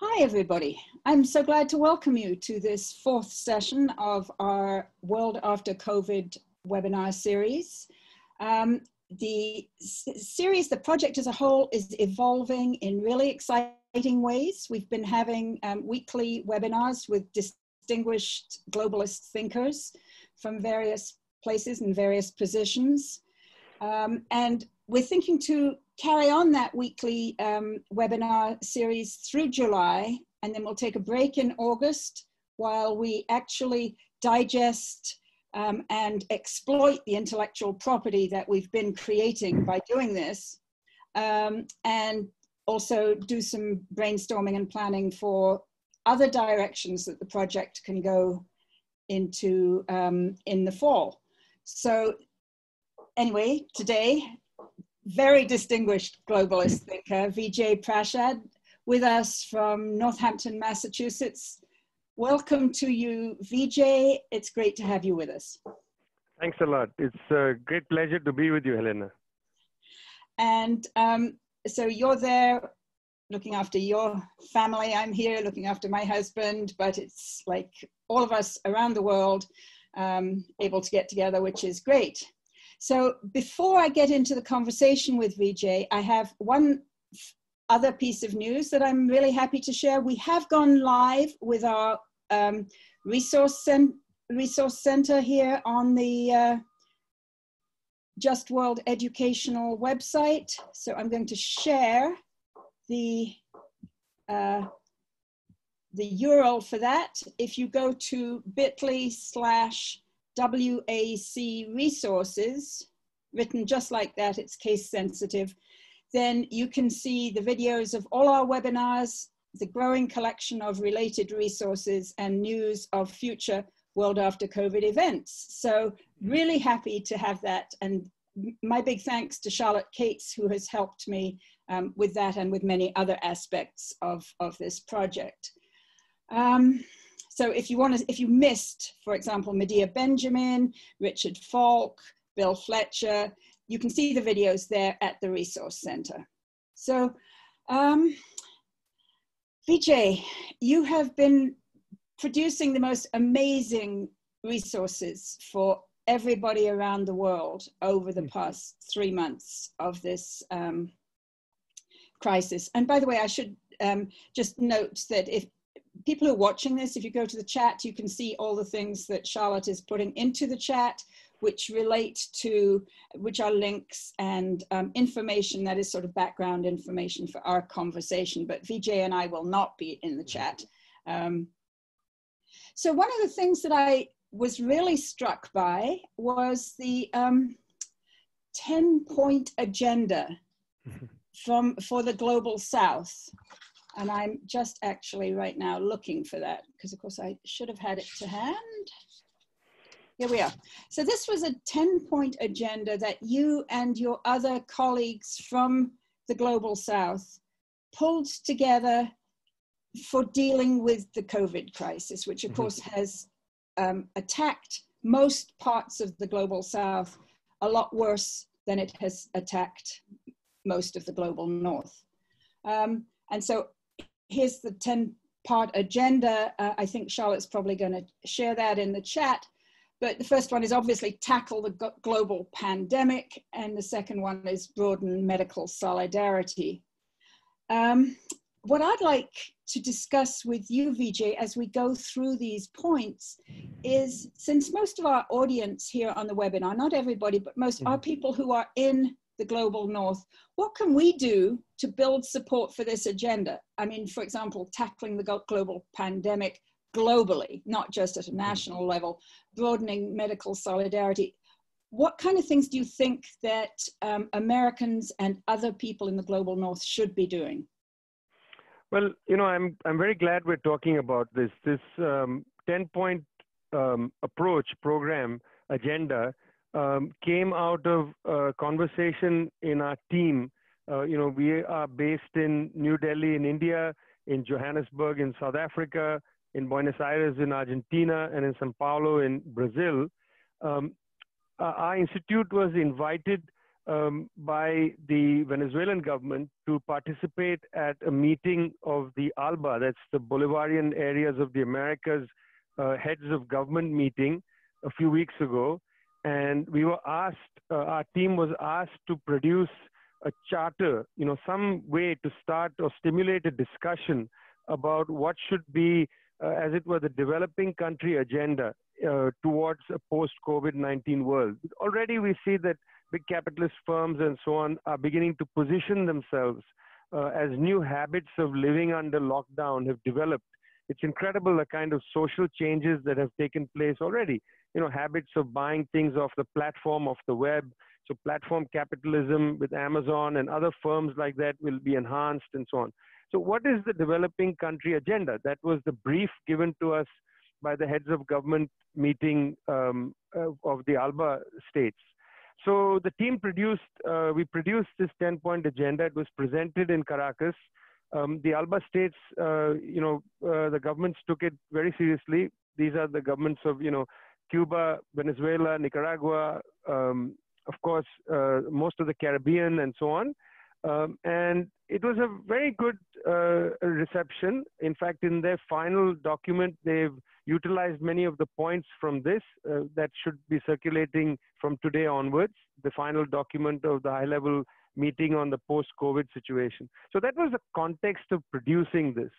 Hi, everybody. I'm so glad to welcome you to this fourth session of our World After COVID webinar series. Um, the series, the project as a whole, is evolving in really exciting ways. We've been having um, weekly webinars with distinguished globalist thinkers from various places and various positions. Um, and we're thinking to carry on that weekly um, webinar series through July, and then we'll take a break in August while we actually digest um, and exploit the intellectual property that we've been creating by doing this, um, and also do some brainstorming and planning for other directions that the project can go into um, in the fall. So anyway, today very distinguished globalist thinker, Vijay Prashad, with us from Northampton, Massachusetts. Welcome to you, Vijay. It's great to have you with us. Thanks a lot. It's a great pleasure to be with you, Helena. And um, so you're there looking after your family. I'm here looking after my husband, but it's like all of us around the world um, able to get together, which is great. So before I get into the conversation with Vijay, I have one other piece of news that I'm really happy to share. We have gone live with our um, resource, cen resource center here on the uh, Just World Educational website. So I'm going to share the uh, the URL for that. If you go to bit.ly slash WAC resources, written just like that, it's case sensitive, then you can see the videos of all our webinars, the growing collection of related resources and news of future World After COVID events. So really happy to have that. And my big thanks to Charlotte Cates, who has helped me um, with that and with many other aspects of, of this project. Um, so if you want to, if you missed, for example, Medea Benjamin, Richard Falk, Bill Fletcher, you can see the videos there at the Resource Center. So, um, Vijay, you have been producing the most amazing resources for everybody around the world over the past three months of this um, crisis. And by the way, I should um, just note that if people who are watching this, if you go to the chat, you can see all the things that Charlotte is putting into the chat, which relate to, which are links and um, information that is sort of background information for our conversation. But Vijay and I will not be in the chat. Um, so one of the things that I was really struck by was the um, 10 point agenda from, for the global south. And I'm just actually right now looking for that because of course I should have had it to hand. Here we are. So this was a 10 point agenda that you and your other colleagues from the Global South pulled together for dealing with the COVID crisis, which of mm -hmm. course has um, attacked most parts of the Global South a lot worse than it has attacked most of the Global North. Um, and so here's the 10 part agenda. Uh, I think Charlotte's probably going to share that in the chat. But the first one is obviously tackle the global pandemic, and the second one is broaden medical solidarity. Um, what I'd like to discuss with you, Vijay, as we go through these points is since most of our audience here on the webinar, not everybody, but most are mm-hmm. people who are in the global north. What can we do to build support for this agenda? I mean, for example, tackling the global pandemic globally, not just at a national level, broadening medical solidarity. What kind of things do you think that um, Americans and other people in the global north should be doing? Well, you know, I'm I'm very glad we're talking about this. This um, 10-point um, approach program agenda um, came out of a conversation in our team. Uh, you know, we are based in New Delhi in India, in Johannesburg in South Africa, in Buenos Aires in Argentina, and in Sao Paulo in Brazil. Um, our institute was invited um, by the Venezuelan government to participate at a meeting of the ALBA, that's the Bolivarian Areas of the Americas uh, Heads of Government meeting a few weeks ago. And we were asked, uh, our team was asked to produce a charter, you know, some way to start or stimulate a discussion about what should be, uh, as it were, the developing country agenda uh, towards a post COVID 19 world. Already we see that big capitalist firms and so on are beginning to position themselves uh, as new habits of living under lockdown have developed. It's incredible the kind of social changes that have taken place already. You know, habits of buying things off the platform, off the web. So platform capitalism with Amazon and other firms like that will be enhanced and so on. So what is the developing country agenda? That was the brief given to us by the heads of government meeting um, uh, of the ALBA states. So the team produced, uh, we produced this 10 point agenda. It was presented in Caracas. Um, the ALBA states, uh, you know, uh, the governments took it very seriously. These are the governments of, you know, Cuba, Venezuela, Nicaragua, um, of course, uh, most of the Caribbean and so on. Um, and it was a very good uh, reception. In fact, in their final document, they've utilized many of the points from this uh, that should be circulating from today onwards, the final document of the high level meeting on the post COVID situation. So that was the context of producing this.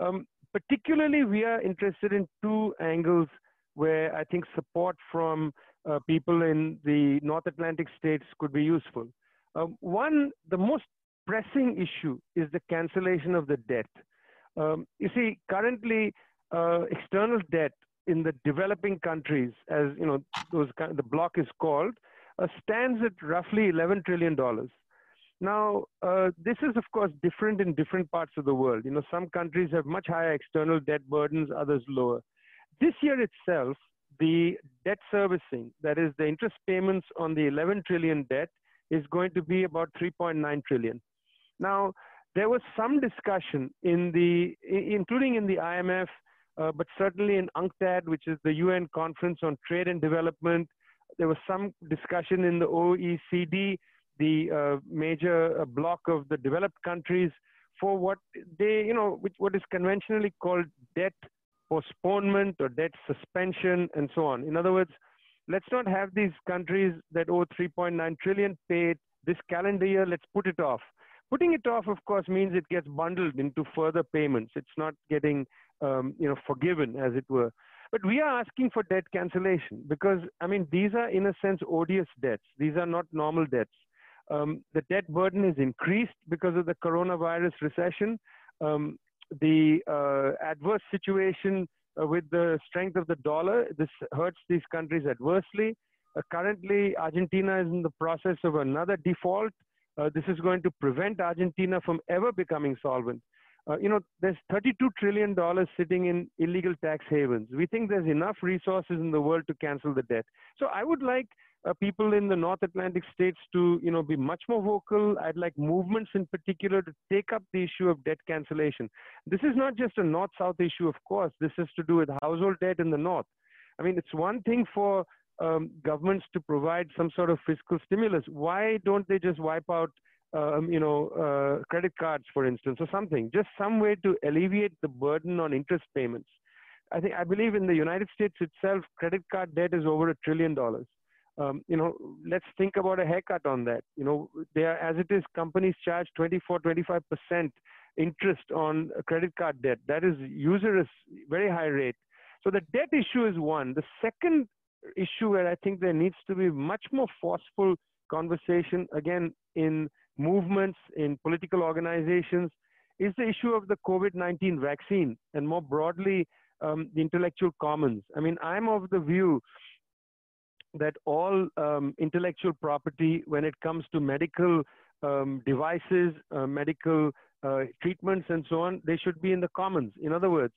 Um, particularly, we are interested in two angles where I think support from uh, people in the North Atlantic states could be useful. Um, one, the most pressing issue is the cancellation of the debt. Um, you see, currently, uh, external debt in the developing countries, as you know, those the block is called, uh, stands at roughly 11 trillion dollars. Now, uh, this is of course different in different parts of the world. You know, some countries have much higher external debt burdens, others lower. This year itself, the debt servicing, that is the interest payments on the 11 trillion debt, is going to be about 3.9 trillion. Now, there was some discussion in the, including in the IMF, uh, but certainly in UNCTAD, which is the UN Conference on Trade and Development. There was some discussion in the OECD, the uh, major uh, bloc of the developed countries, for what they, you know, which, what is conventionally called debt postponement or debt suspension and so on. In other words, let's not have these countries that owe 3.9 trillion paid this calendar year, let's put it off. Putting it off, of course, means it gets bundled into further payments. It's not getting, um, you know, forgiven, as it were. But we are asking for debt cancellation because, I mean, these are, in a sense, odious debts. These are not normal debts. Um, the debt burden is increased because of the coronavirus recession. Um, the uh, adverse situation uh, with the strength of the dollar, this hurts these countries adversely. Uh, currently, Argentina is in the process of another default. Uh, this is going to prevent Argentina from ever becoming solvent. Uh, you know, there's 32 trillion dollars sitting in illegal tax havens. We think there's enough resources in the world to cancel the debt. So I would like uh, people in the North Atlantic states to, you know, be much more vocal. I'd like movements in particular to take up the issue of debt cancellation. This is not just a North-South issue, of course. This has to do with household debt in the North. I mean, it's one thing for um, governments to provide some sort of fiscal stimulus. Why don't they just wipe out, um, you know, uh, credit cards, for instance, or something? Just some way to alleviate the burden on interest payments. I think I believe in the United States itself, credit card debt is over a trillion dollars. Um, you know, let's think about a haircut on that. You know, there as it is, companies charge 24, 25 percent interest on credit card debt. That is usurious, very high rate. So the debt issue is one. The second issue where I think there needs to be much more forceful conversation, again, in movements, in political organizations, is the issue of the COVID 19 vaccine and more broadly, um, the intellectual commons. I mean, I'm of the view that all um, intellectual property, when it comes to medical um, devices, uh, medical uh, treatments, and so on, they should be in the commons. In other words,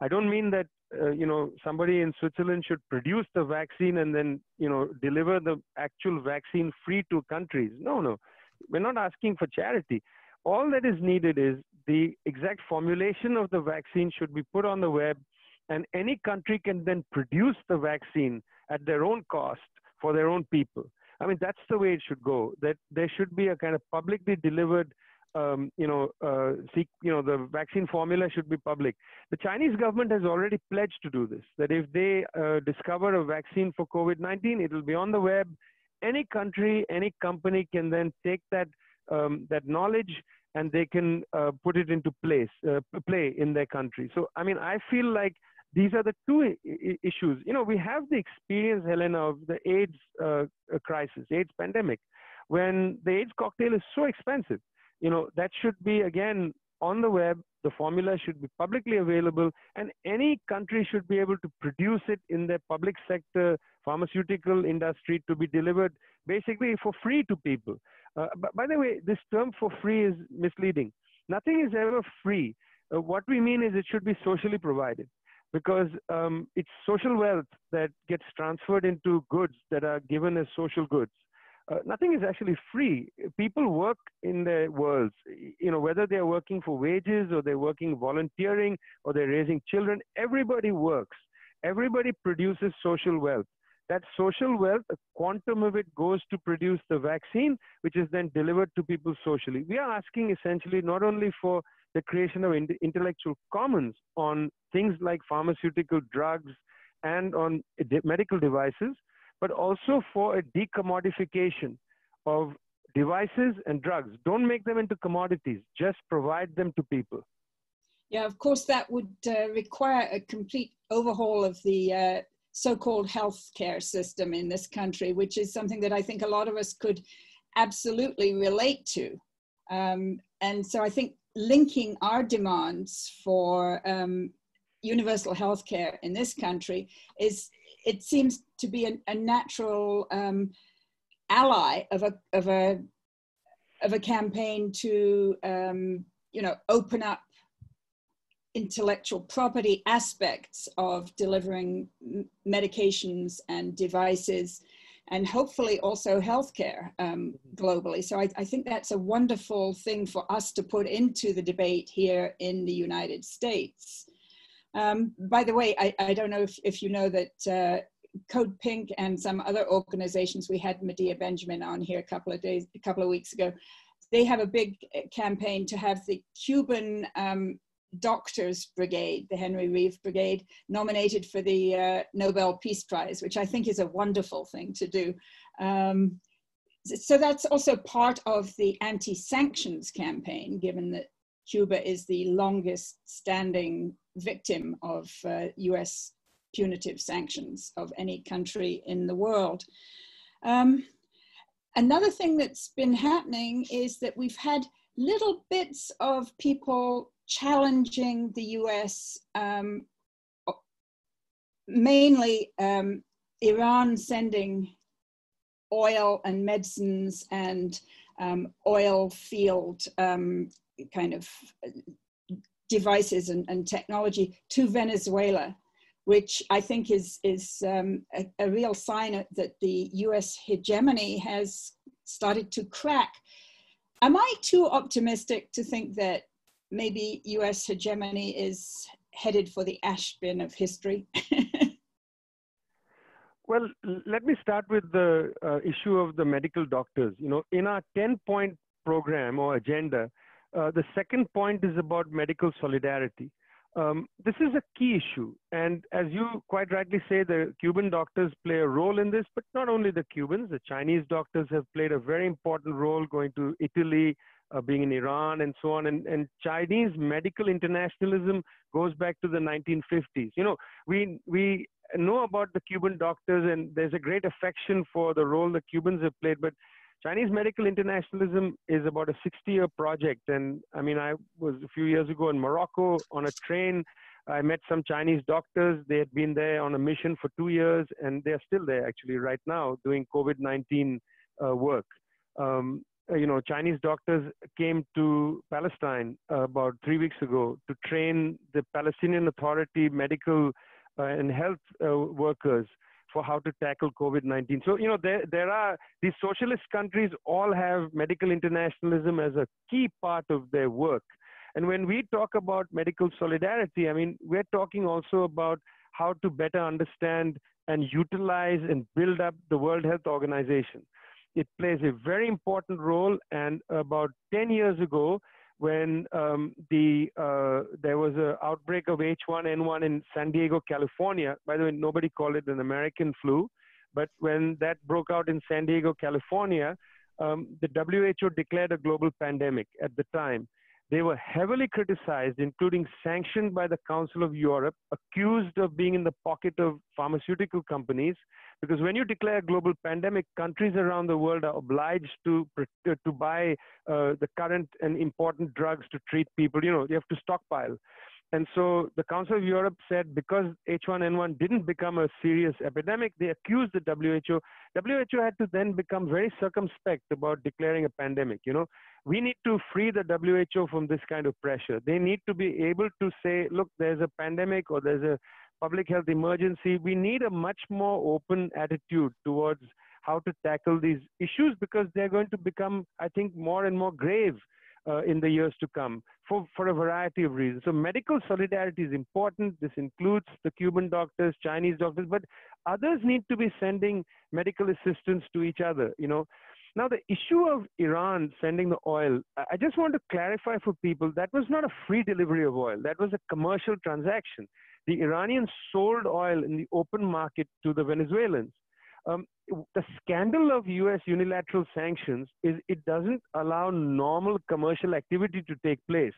I don't mean that uh, you know somebody in Switzerland should produce the vaccine and then you know deliver the actual vaccine free to countries. No, no, we're not asking for charity. All that is needed is the exact formulation of the vaccine should be put on the web, and any country can then produce the vaccine at their own cost for their own people. I mean, that's the way it should go. That there should be a kind of publicly delivered um, you know, uh, seek, you know, the vaccine formula should be public. The Chinese government has already pledged to do this. That if they uh, discover a vaccine for COVID-19, it will be on the web. Any country, any company can then take that um, that knowledge and they can uh, put it into place, uh, play in their country. So, I mean, I feel like these are the two issues. You know, we have the experience, Helena, of the AIDS uh, crisis, AIDS pandemic, when the AIDS cocktail is so expensive you know, that should be again on the web. The formula should be publicly available, and any country should be able to produce it in their public sector pharmaceutical industry to be delivered basically for free to people. Uh, but by the way, this term for free is misleading. Nothing is ever free. Uh, what we mean is it should be socially provided because um, it's social wealth that gets transferred into goods that are given as social goods uh, nothing is actually free. People work in their worlds, you know, whether they're working for wages or they're working volunteering or they're raising children, everybody works. Everybody produces social wealth. That social wealth, a quantum of it goes to produce the vaccine, which is then delivered to people socially. We are asking essentially not only for the creation of intellectual commons on things like pharmaceutical drugs and on medical devices, but also for a decommodification of devices and drugs. Don't make them into commodities, just provide them to people. Yeah, of course, that would uh, require a complete overhaul of the uh, so called healthcare system in this country, which is something that I think a lot of us could absolutely relate to. Um, and so I think linking our demands for um, universal healthcare in this country is it seems to be a, a natural um, ally of a of a of a campaign to um, you know open up intellectual property aspects of delivering medications and devices and hopefully also healthcare um, globally. So I, I, think that's a wonderful thing for us to put into the debate here in the United States. Um, by the way, I, I, don't know if, if you know that uh, Code Pink and some other organizations, we had Medea Benjamin on here a couple of days, a couple of weeks ago. They have a big uh, campaign to have the Cuban um, Doctors Brigade, the Henry Reeve Brigade, nominated for the uh, Nobel Peace Prize, which I think is a wonderful thing to do. Um, so that's also part of the anti-sanctions campaign, given that Cuba is the longest standing victim of uh, US punitive sanctions of any country in the world. Um, another thing that's been happening is that we've had little bits of people challenging the US, um, mainly um, Iran sending oil and medicines and um, oil field um, kind of devices and, and technology to Venezuela, which I think is, is um, a, a, real sign that the US hegemony has started to crack. Am I too optimistic to think that maybe US hegemony is headed for the ash bin of history? well, let me start with the uh, issue of the medical doctors. You know, in our 10 point program or agenda, uh, the second point is about medical solidarity. Um, this is a key issue. And as you quite rightly say, the Cuban doctors play a role in this, but not only the Cubans, the Chinese doctors have played a very important role going to Italy, uh, being in Iran, and so on. And, and Chinese medical internationalism goes back to the 1950s. You know, we, we know about the Cuban doctors, and there's a great affection for the role the Cubans have played, but Chinese medical internationalism is about a 60 year project. And I mean, I was a few years ago in Morocco on a train. I met some Chinese doctors. They had been there on a mission for two years, and they're still there actually right now doing COVID 19 uh, work. Um, you know, Chinese doctors came to Palestine uh, about three weeks ago to train the Palestinian Authority medical uh, and health uh, workers for how to tackle COVID-19. So, you know, there, there are these socialist countries all have medical internationalism as a key part of their work. And when we talk about medical solidarity, I mean, we're talking also about how to better understand and utilize and build up the World Health Organization. It plays a very important role. And about 10 years ago, when um, the uh, there was an outbreak of H1N1 in San Diego, California. By the way, nobody called it an American flu, but when that broke out in San Diego, California, um, the WHO declared a global pandemic at the time. They were heavily criticized, including sanctioned by the Council of Europe, accused of being in the pocket of pharmaceutical companies. Because when you declare a global pandemic, countries around the world are obliged to, uh, to buy uh, the current and important drugs to treat people. You know, you have to stockpile. And so the Council of Europe said because H1N1 didn't become a serious epidemic, they accused the WHO. WHO had to then become very circumspect about declaring a pandemic. You know, we need to free the WHO from this kind of pressure. They need to be able to say, look, there's a pandemic or there's a public health emergency. We need a much more open attitude towards how to tackle these issues because they're going to become, I think, more and more grave uh, in the years to come for, for a variety of reasons. So medical solidarity is important. This includes the Cuban doctors, Chinese doctors, but others need to be sending medical assistance to each other, you know. Now, the issue of Iran sending the oil, I just want to clarify for people that was not a free delivery of oil. That was a commercial transaction. The Iranians sold oil in the open market to the Venezuelans. Um, the scandal of US unilateral sanctions is it doesn't allow normal commercial activity to take place.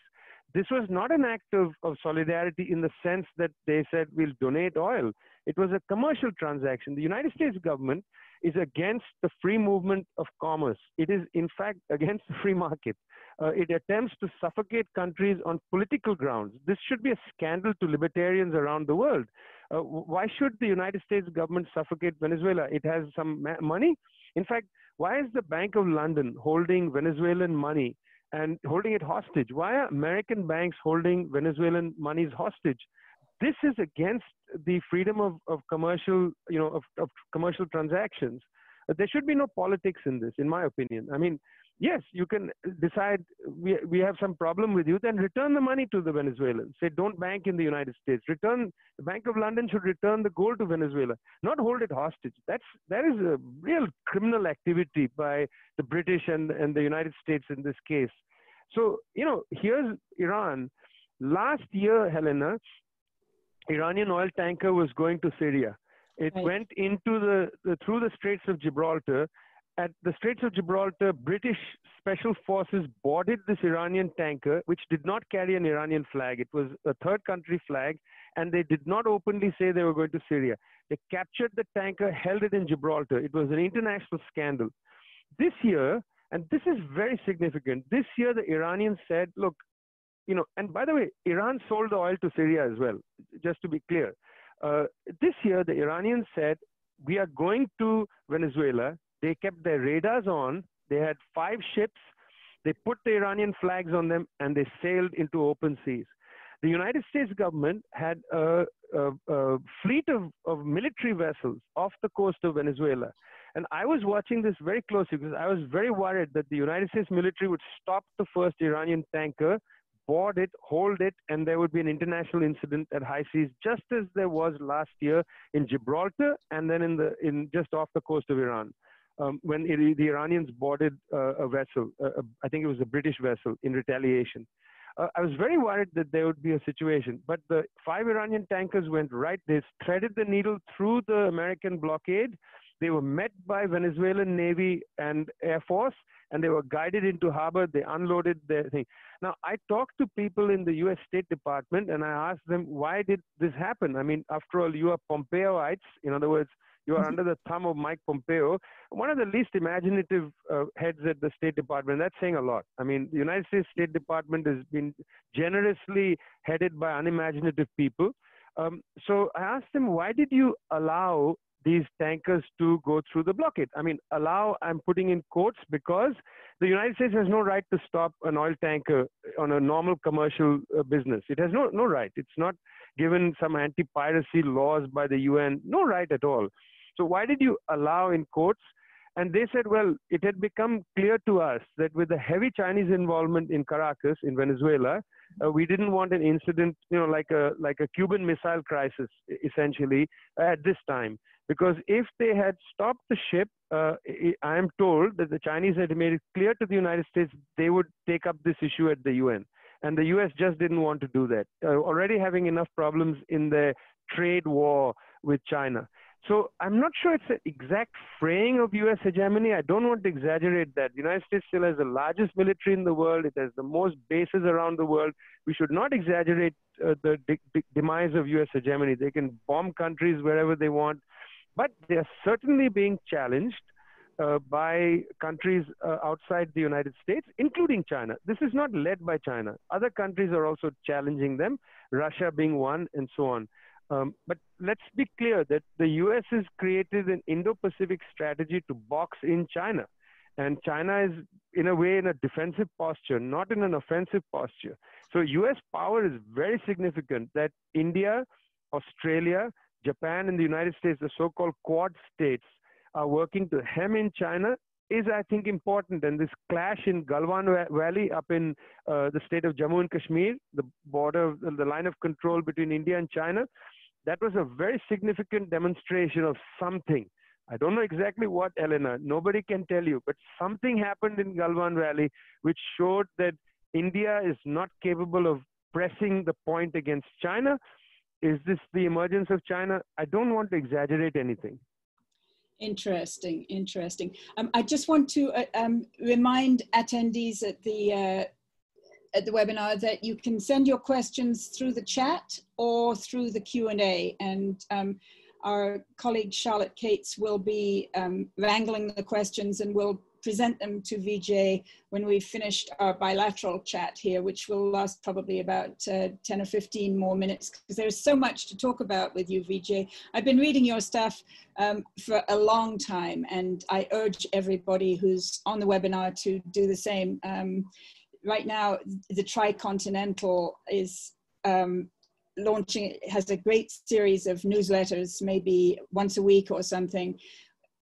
This was not an act of, of solidarity in the sense that they said we'll donate oil. It was a commercial transaction. The United States government is against the free movement of commerce. It is, in fact, against the free market. Uh, it attempts to suffocate countries on political grounds. This should be a scandal to libertarians around the world. Uh, why should the United States government suffocate Venezuela? It has some money. In fact, why is the Bank of London holding Venezuelan money and holding it hostage? Why are American banks holding Venezuelan monies hostage? This is against the freedom of, of commercial, you know, of, of commercial transactions. There should be no politics in this, in my opinion. I mean, yes, you can decide we, we have some problem with you, then return the money to the Venezuelans. Say, don't bank in the United States. Return, the Bank of London should return the gold to Venezuela, not hold it hostage. That's, that is a real criminal activity by the British and, and the United States in this case. So, you know, here's Iran. Last year, Helena, Iranian oil tanker was going to Syria. It right. went into the, the through the Straits of Gibraltar at the Straits of Gibraltar, British special forces boarded this Iranian tanker, which did not carry an Iranian flag. It was a third country flag, and they did not openly say they were going to Syria. They captured the tanker, held it in Gibraltar. It was an international scandal. This year, and this is very significant, this year the Iranians said, look, you know, and by the way, Iran sold the oil to Syria as well, just to be clear. Uh, this year, the Iranians said, we are going to Venezuela they kept their radars on. They had five ships. They put the Iranian flags on them and they sailed into open seas. The United States government had a, a, a fleet of, of military vessels off the coast of Venezuela. And I was watching this very closely because I was very worried that the United States military would stop the first Iranian tanker, board it, hold it, and there would be an international incident at high seas, just as there was last year in Gibraltar and then in the in just off the coast of Iran um, when it, the Iranians boarded uh, a vessel, uh, I think it was a British vessel, in retaliation. Uh, I was very worried that there would be a situation, but the five Iranian tankers went right. They threaded the needle through the American blockade. They were met by Venezuelan Navy and Air Force, and they were guided into harbor. They unloaded their thing. Now, I talked to people in the U.S. State Department, and I asked them, why did this happen? I mean, after all, you are Pompeoites. In other words, you are mm-hmm. under the thumb of Mike Pompeo, one of the least imaginative uh, heads at the State Department. That's saying a lot. I mean, the United States State Department has been generously headed by unimaginative people. Um, so I asked him, why did you allow these tankers to go through the blockade? I mean, allow, I'm putting in quotes because the United States has no right to stop an oil tanker on a normal commercial uh, business. It has no, no right. It's not given some anti piracy laws by the UN, no right at all. So why did you allow in quotes? And they said, well, it had become clear to us that with the heavy Chinese involvement in Caracas, in Venezuela, uh, we didn't want an incident, you know, like a like a Cuban missile crisis, essentially, at this time. Because if they had stopped the ship, uh, I am told that the Chinese had made it clear to the United States they would take up this issue at the UN. And the US just didn't want to do that, uh, already having enough problems in the trade war with China. So I'm not sure it's an exact fraying of US hegemony. I don't want to exaggerate that. The United States still has the largest military in the world. It has the most bases around the world. We should not exaggerate uh, the de- de- demise of US hegemony. They can bomb countries wherever they want, but they are certainly being challenged uh, by countries uh, outside the United States, including China. This is not led by China. Other countries are also challenging them, Russia being one, and so on. Um, but let's be clear that the US has created an Indo Pacific strategy to box in China. And China is, in a way, in a defensive posture, not in an offensive posture. So US power is very significant that India, Australia, Japan, and the United States, the so called Quad states, are working to hem in China is, I think, important. And this clash in Galwan Valley up in uh, the state of Jammu and Kashmir, the border, the line of control between India and China, that was a very significant demonstration of something. I don't know exactly what, Elena. Nobody can tell you, but something happened in Galwan Valley which showed that India is not capable of pressing the point against China. Is this the emergence of China? I don't want to exaggerate anything. Interesting, interesting. Um, I just want to uh, um, remind attendees at the uh, at the webinar that you can send your questions through the chat or through the Q&A and um, our colleague Charlotte Cates will be um, wrangling the questions and will present them to Vijay when we've finished our bilateral chat here, which will last probably about uh, 10 or 15 more minutes because there's so much to talk about with you, Vijay. I've been reading your stuff um, for a long time and I urge everybody who's on the webinar to do the same. Um, right now the tricontinental is um, launching has a great series of newsletters maybe once a week or something.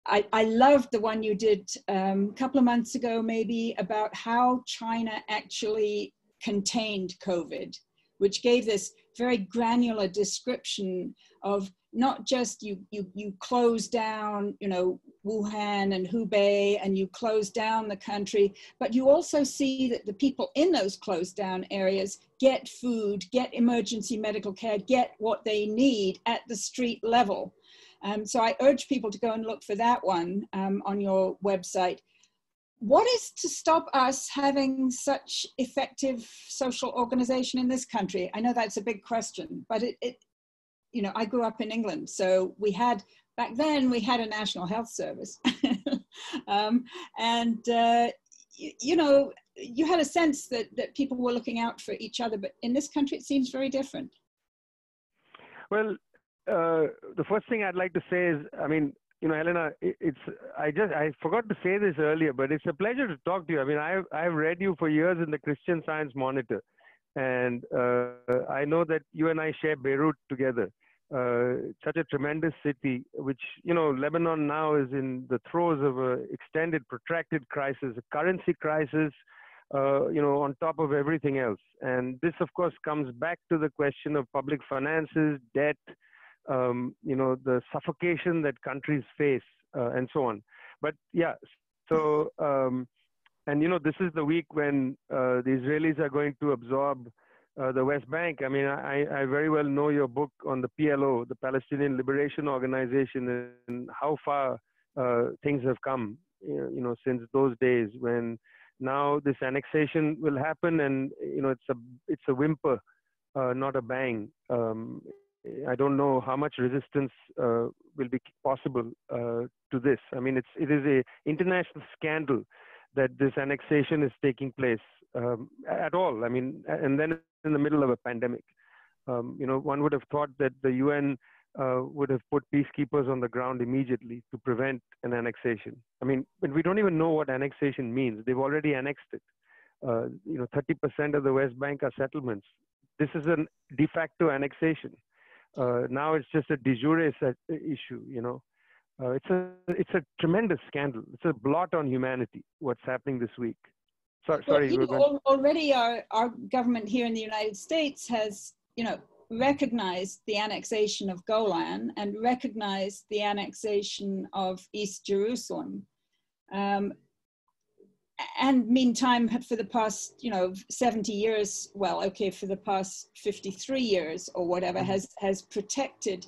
I, I loved the one you did um, a couple of months ago maybe about how china actually contained covid which gave this very granular description of not just you you you close down you know Wuhan and Hubei and you close down the country but you also see that the people in those closed down areas get food get emergency medical care get what they need at the street level. Um, so I urge people to go and look for that one um, on your website what is to stop us having such effective social organization in this country? I know that's a big question, but it, it you know, I grew up in England, so we had back then we had a national health service, um, and uh, you, you know, you had a sense that that people were looking out for each other. But in this country, it seems very different. Well, uh, the first thing I'd like to say is, I mean, you know, Helena, it's I just I forgot to say this earlier, but it's a pleasure to talk to you. I mean, I've I've read you for years in the Christian Science Monitor, and uh, I know that you and I share Beirut together. Uh, such a tremendous city, which you know, Lebanon now is in the throes of a extended, protracted crisis, a currency crisis. Uh, you know, on top of everything else, and this, of course, comes back to the question of public finances, debt, um, you know, the suffocation that countries face, uh, and so on. But yeah, so um, and you know, this is the week when uh, the Israelis are going to absorb uh, the West Bank. I mean, I, I very well know your book on the PLO, the Palestinian Liberation Organization, and how far uh, things have come, you know, since those days when now this annexation will happen, and you know, it's a it's a whimper, uh, not a bang. Um, I don't know how much resistance uh, will be possible uh, to this. I mean, it's it is a international scandal that this annexation is taking place um, at all. I mean, and then in the middle of a pandemic. Um, you know, one would have thought that the UN uh, would have put peacekeepers on the ground immediately to prevent an annexation. I mean, we don't even know what annexation means. They've already annexed it. Uh, you know, 30% of the West Bank are settlements. This is a de facto annexation. Uh, now it's just a de jure issue, you know. Uh, it's a it's a tremendous scandal. It's a blot on humanity. What's happening this week? Sorry, well, sorry. Know, already, our our government here in the United States has you know recognized the annexation of Golan and recognized the annexation of East Jerusalem. Um, and meantime, for the past, you know, 70 years, well, okay, for the past 53 years or whatever, mm-hmm. has, has protected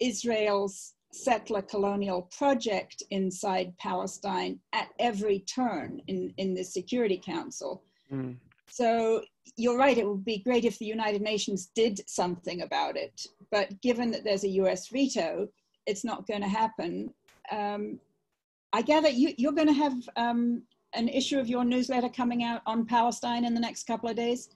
Israel's settler colonial project inside Palestine at every turn in, in the Security Council. Mm. So you're right, it would be great if the United Nations did something about it. But given that there's a US veto, it's not going to happen. Um, I gather you, you're going to have um, an issue of your newsletter coming out on Palestine in the next couple of days.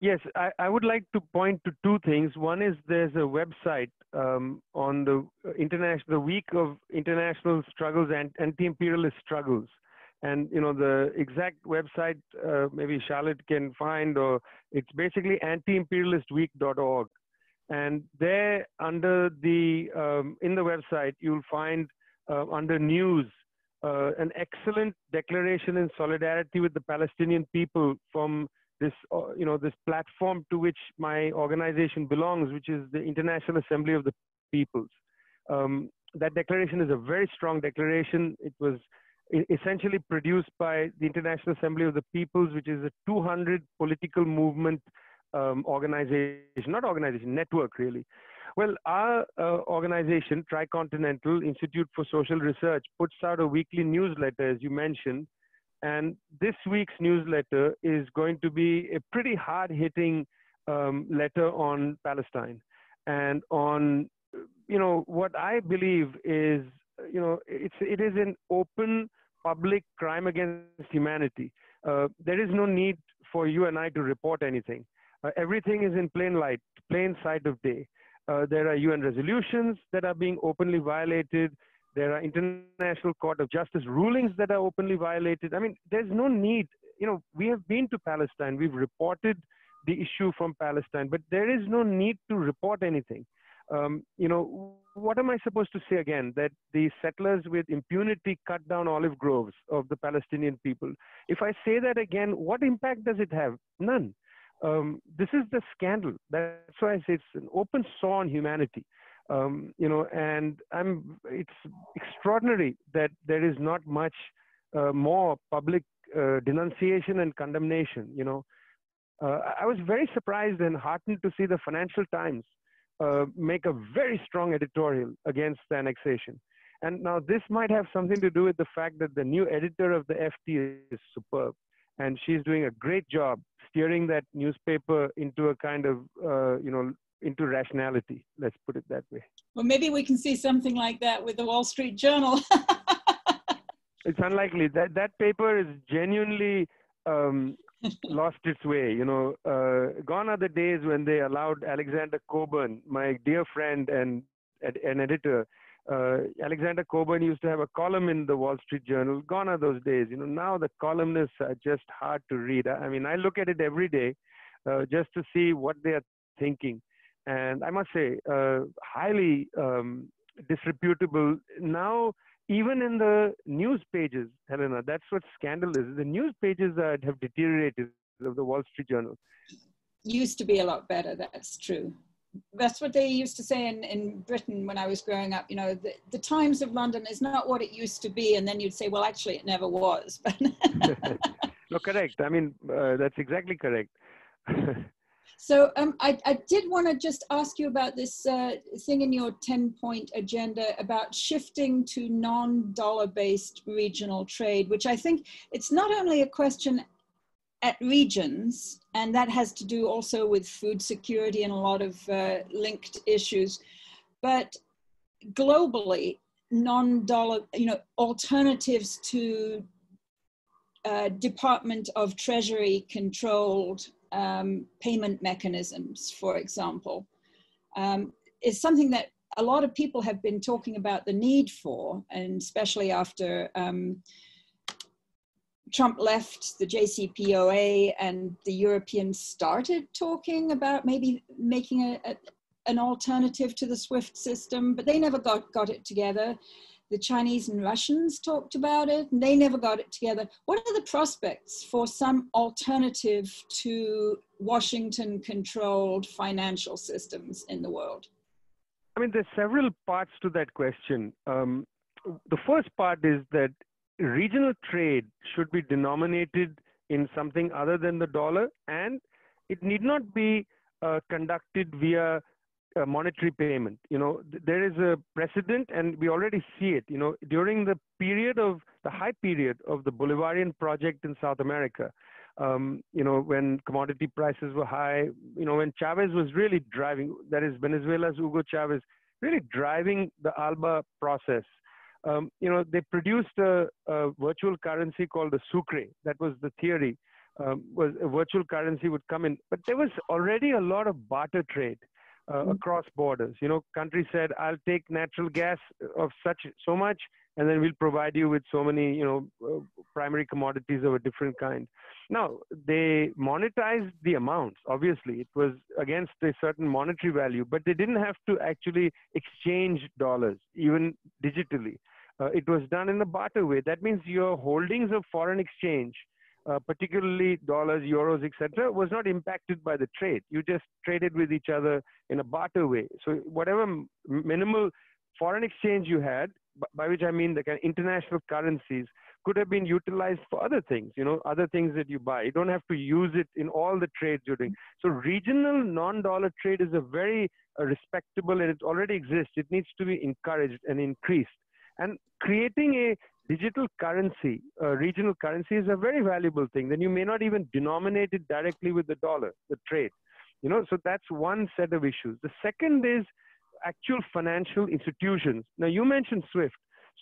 Yes, I, I would like to point to two things. One is there's a website um, on the international, the week of international struggles and anti-imperialist struggles, and you know the exact website uh, maybe Charlotte can find, or it's basically anti-imperialistweek.org, and there under the um, in the website you'll find uh, under news uh, an excellent declaration in solidarity with the Palestinian people from this, uh, you know, this platform to which my organization belongs, which is the International Assembly of the Peoples. Um, that declaration is a very strong declaration. It was essentially produced by the International Assembly of the Peoples, which is a 200 political movement um, organization, not organization, network really. Well, our uh, organization, Tricontinental Institute for Social Research, puts out a weekly newsletter, as you mentioned, and this week's newsletter is going to be a pretty hard hitting um, letter on Palestine and on, you know, what I believe is, you know, it's, it is an open public crime against humanity. Uh, there is no need for you and I to report anything. Uh, everything is in plain light, plain sight of day. Uh, there are UN resolutions that are being openly violated. There are International Court of Justice rulings that are openly violated. I mean, there's no need. You know, we have been to Palestine. We've reported the issue from Palestine, but there is no need to report anything. Um, you know, what am I supposed to say again? That the settlers with impunity cut down olive groves of the Palestinian people. If I say that again, what impact does it have? None. Um, this is the scandal. That's why I say it's an open sore on humanity. Um, you know, and I'm, it's extraordinary that there is not much uh, more public uh, denunciation and condemnation. You know, uh, I was very surprised and heartened to see the Financial Times uh, make a very strong editorial against the annexation. And now this might have something to do with the fact that the new editor of the FT is superb, and she's doing a great job steering that newspaper into a kind of, uh, you know, into rationality. Let's put it that way. Well, maybe we can see something like that with the Wall Street Journal. it's unlikely. That that paper is genuinely um, lost its way. You know, uh, gone are the days when they allowed Alexander Cockburn my dear friend and an editor. Uh, Alexander Cockburn used to have a column in the Wall Street Journal. Gone are those days. You know, now the columnists are just hard to read. I mean, I look at it every day uh, just to see what they are thinking and I must say, uh, highly um, disreputable. Now, even in the news pages, Helena, that's what scandal is. The news pages uh, have deteriorated of the Wall Street Journal. Used to be a lot better, that's true. That's what they used to say in, in Britain when I was growing up. You know, the, the Times of London is not what it used to be. And then you'd say, well, actually, it never was. no, correct. I mean, uh, that's exactly correct. So um, I, I, did want to just ask you about this uh, thing in your 10 point agenda about shifting to non-dollar based regional trade, which I think it's not only a question at regions, and that has to do also with food security and a lot of uh, linked issues, but globally, non-dollar, you know, alternatives to uh, Department of Treasury controlled um, payment mechanisms, for example, um, is something that a lot of people have been talking about the need for, and especially after um, Trump left the JCPOA and the Europeans started talking about maybe making a, a, an alternative to the SWIFT system, but they never got, got it together. the Chinese and Russians talked about it, and they never got it together. What are the prospects for some alternative to Washington controlled financial systems in the world? I mean, there's several parts to that question. Um, the first part is that regional trade should be denominated in something other than the dollar, and it need not be uh, conducted via monetary payment. You know, th- there is a precedent, and we already see it. You know, during the period of the high period of the Bolivarian project in South America, um, you know, when commodity prices were high, you know, when Chavez was really driving, that is Venezuela's Hugo Chavez, really driving the ALBA process. Um, you know, they produced a, a, virtual currency called the Sucre. That was the theory. Um, was a virtual currency would come in, but there was already a lot of barter trade uh, mm-hmm. across borders. You know, countries said, "I'll take natural gas of such so much, and then we'll provide you with so many, you know, uh, primary commodities of a different kind." Now they monetized the amounts. Obviously, it was against a certain monetary value, but they didn't have to actually exchange dollars, even digitally. Uh, it was done in a barter way. That means your holdings of foreign exchange uh, particularly dollars, euros, etc., was not impacted by the trade. You just traded with each other in a barter way. So whatever minimal foreign exchange you had, by which I mean the kind of international currencies, could have been utilized for other things, you know, other things that you buy. You don't have to use it in all the trades you're doing. So regional non-dollar trade is a very uh, respectable and it already exists. It needs to be encouraged and increased. And creating a digital currency, uh, regional currency is a very valuable thing. Then you may not even denominate it directly with the dollar, the trade. You know, so that's one set of issues. The second is actual financial institutions. Now you mentioned SWIFT.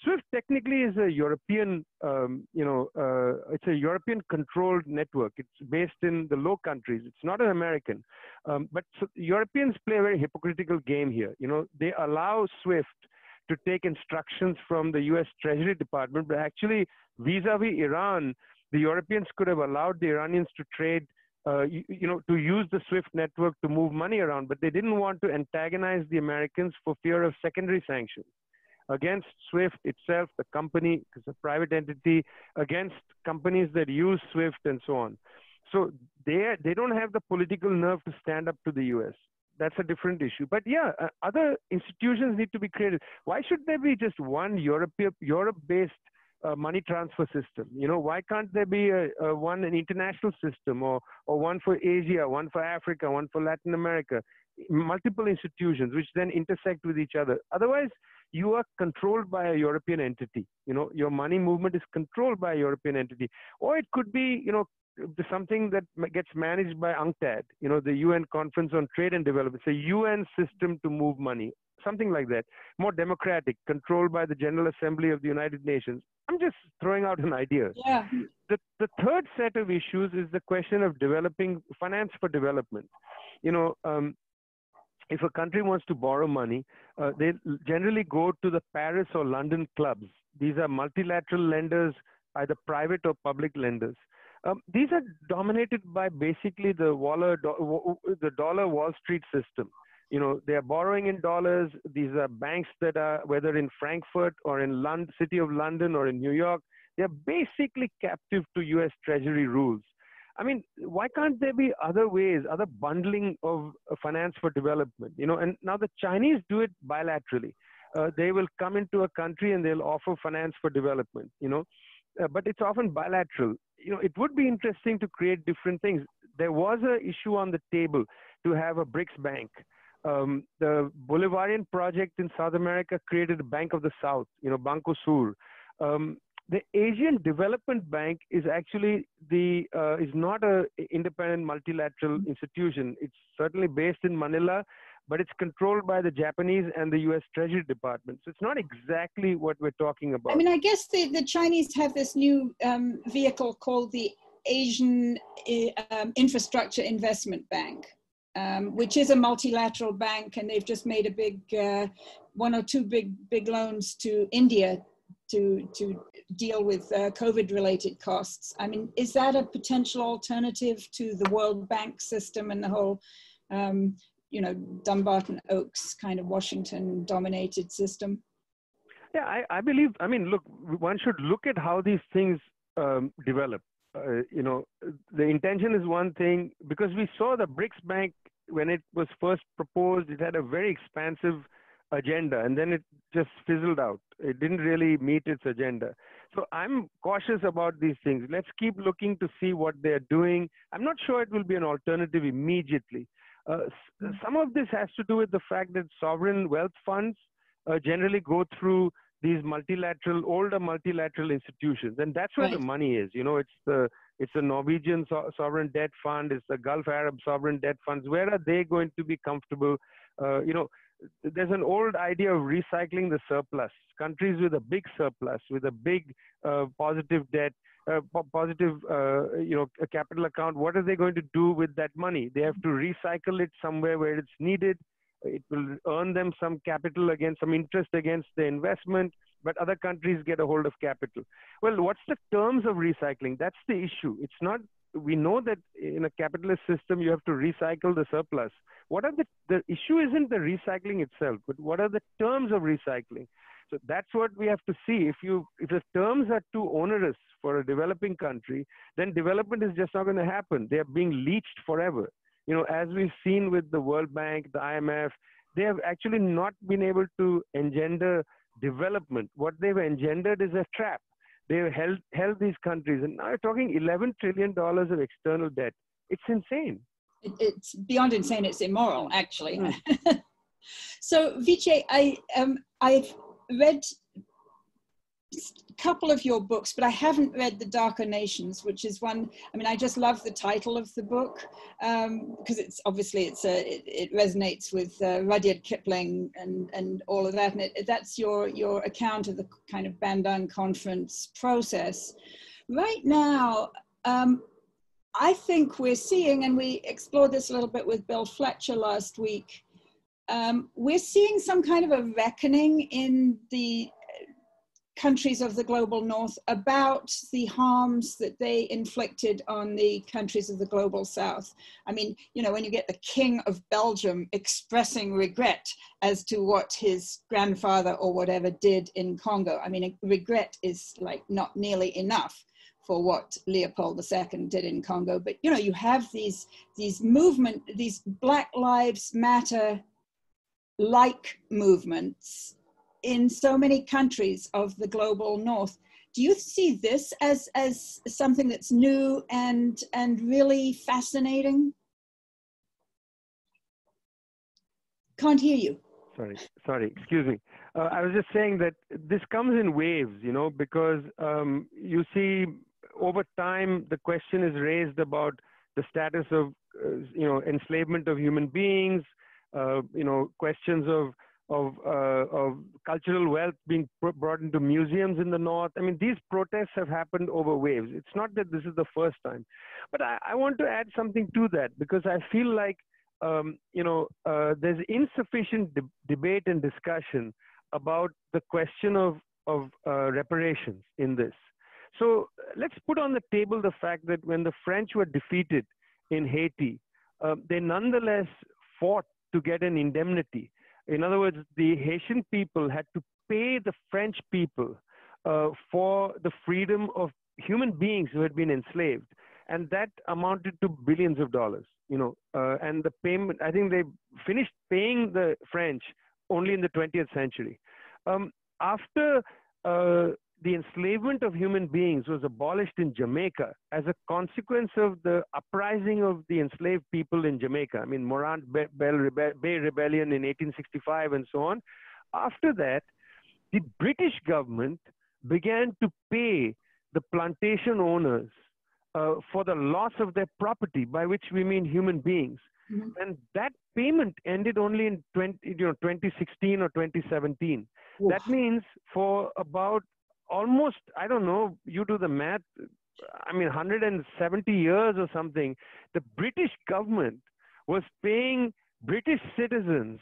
SWIFT technically is a European, um, you know, uh, it's a European controlled network. It's based in the low countries. It's not an American. Um, but so Europeans play a very hypocritical game here. You know, they allow SWIFT to take instructions from the US Treasury Department, but actually, vis a vis Iran, the Europeans could have allowed the Iranians to trade. Uh, you, you, know, to use the SWIFT network to move money around, but they didn't want to antagonize the Americans for fear of secondary sanctions against SWIFT itself, the company, because a private entity, against companies that use SWIFT and so on. So they they don't have the political nerve to stand up to the U.S that's a different issue. But yeah, uh, other institutions need to be created. Why should there be just one Europe Europe-based uh, money transfer system? You know, why can't there be a, a, one an international system or or one for Asia, one for Africa, one for Latin America? Multiple institutions which then intersect with each other. Otherwise, you are controlled by a European entity. You know, your money movement is controlled by a European entity, or it could be, you know, something that gets managed by UNCTAD, you know, the UN Conference on Trade and Development. It's a UN system to move money, something like that. More democratic, controlled by the General Assembly of the United Nations. I'm just throwing out an idea. Yeah. The, the third set of issues is the question of developing finance for development. You know, um, if a country wants to borrow money, uh, they generally go to the Paris or London clubs. These are multilateral lenders, either private or public lenders. Um, these are dominated by basically the Waller, the dollar Wall Street system. You know, they are borrowing in dollars. These are banks that are, whether in Frankfurt or in London, City of London or in New York, they are basically captive to U.S. Treasury rules. I mean, why can't there be other ways, other bundling of finance for development? You know, and now the Chinese do it bilaterally. Uh, they will come into a country and they'll offer finance for development. You know, uh, but it's often bilateral. You know, it would be interesting to create different things. There was an issue on the table to have a BRICS bank. Um, the Bolivarian project in South America created a Bank of the South, you know, Banco Sur. Um, the Asian Development Bank is actually the uh, is not a independent multilateral institution. It's certainly based in Manila, but it's controlled by the Japanese and the US Treasury Department. So it's not exactly what we're talking about. I mean, I guess the, the Chinese have this new um, vehicle called the Asian eh, um, Infrastructure Investment Bank. Um, which is a multilateral bank, and they've just made a big uh, one or two big big loans to India to to deal with uh, COVID-related costs. I mean, is that a potential alternative to the World Bank system and the whole um, you know, Dumbarton Oaks kind of Washington dominated system? Yeah, I, I believe. I mean, look, one should look at how these things um, develop. Uh, you know, the intention is one thing because we saw the BRICS Bank when it was first proposed. It had a very expansive agenda, and then it just fizzled out. It didn't really meet its agenda. So I'm cautious about these things. Let's keep looking to see what they're doing. I'm not sure it will be an alternative immediately. Uh, some of this has to do with the fact that sovereign wealth funds uh, generally go through these multilateral, older multilateral institutions, and that's where right. the money is. You know, it's the it's the Norwegian so- sovereign debt fund, it's the Gulf Arab sovereign debt funds. Where are they going to be comfortable? Uh, you know, there's an old idea of recycling the surplus. Countries with a big surplus, with a big uh, positive debt, uh, positive, uh, you know, a capital account. What are they going to do with that money? They have to recycle it somewhere where it's needed. It will earn them some capital against some interest against the investment, but other countries get a hold of capital. Well, what's the terms of recycling? That's the issue. It's not. We know that in a capitalist system, you have to recycle the surplus. What are the the issue? Isn't the recycling itself, but what are the terms of recycling? So that's what we have to see. If you if the terms are too onerous for a developing country, then development is just not going to happen. They are being leached forever you know, as we've seen with the World Bank, the IMF, they have actually not been able to engender development. What they've engendered is a trap. They've held, held these countries, and now you're talking $11 trillion of external debt. It's insane. It's beyond insane. It's immoral, actually. Mm. so, Vijay, I um, I've read a couple of your books, but I haven't read The Darker Nations, which is one. I mean, I just love the title of the book because um, it's obviously it's a it, it resonates with uh, Rudyard Kipling and and all of that, and it, that's your your account of the kind of Bandung conference process. Right now, um, I think we're seeing, and we explored this a little bit with Bill Fletcher last week. Um, we're seeing some kind of a reckoning in the countries of the global north about the harms that they inflicted on the countries of the global south. I mean, you know, when you get the king of Belgium expressing regret as to what his grandfather or whatever did in Congo, I mean, regret is like not nearly enough for what Leopold II did in Congo. But you know, you have these these movement, these Black Lives Matter like movements in so many countries of the global north. Do you see this as, as something that's new and, and really fascinating? Can't hear you. Sorry, sorry, excuse me. Uh, I was just saying that this comes in waves, you know, because um, you see over time the question is raised about the status of, uh, you know, enslavement of human beings, uh, you know, questions of of, uh, of cultural wealth being brought into museums in the north. I mean, these protests have happened over waves. It's not that this is the first time. But I, I want to add something to that because I feel like, um, you know, uh, there's insufficient de- debate and discussion about the question of, of uh, reparations in this. So let's put on the table the fact that when the French were defeated in Haiti, uh, they nonetheless fought to get an indemnity in other words, the Haitian people had to pay the French people uh, for the freedom of human beings who had been enslaved. And that amounted to billions of dollars, you know. Uh, and the payment, I think they finished paying the French only in the 20th century. Um, after uh, the enslavement of human beings was abolished in Jamaica as a consequence of the uprising of the enslaved people in Jamaica. I mean, Morant Bay Rebellion in 1865 and so on. After that, the British government began to pay the plantation owners uh, for the loss of their property, by which we mean human beings. Mm-hmm. And that payment ended only in 20, you know, 2016 or 2017. Oof. That means for about almost, I don't know, you do the math, I mean, 170 years or something, the British government was paying British citizens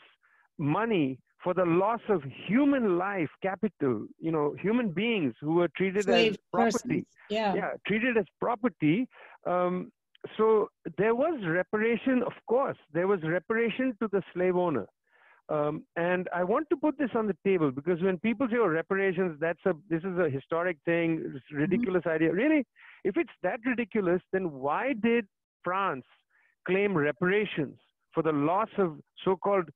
money for the loss of human life, capital, you know, human beings who were treated Slave as property. Yeah. yeah, treated as property. Um, so there was reparation, of course, there was reparation to the slave owner. Um, and I want to put this on the table because when people say, "Oh, reparations, that's a this is a historic thing, it's a mm-hmm. ridiculous mm-hmm. idea." Really, if it's that ridiculous, then why did France claim reparations for the loss of so-called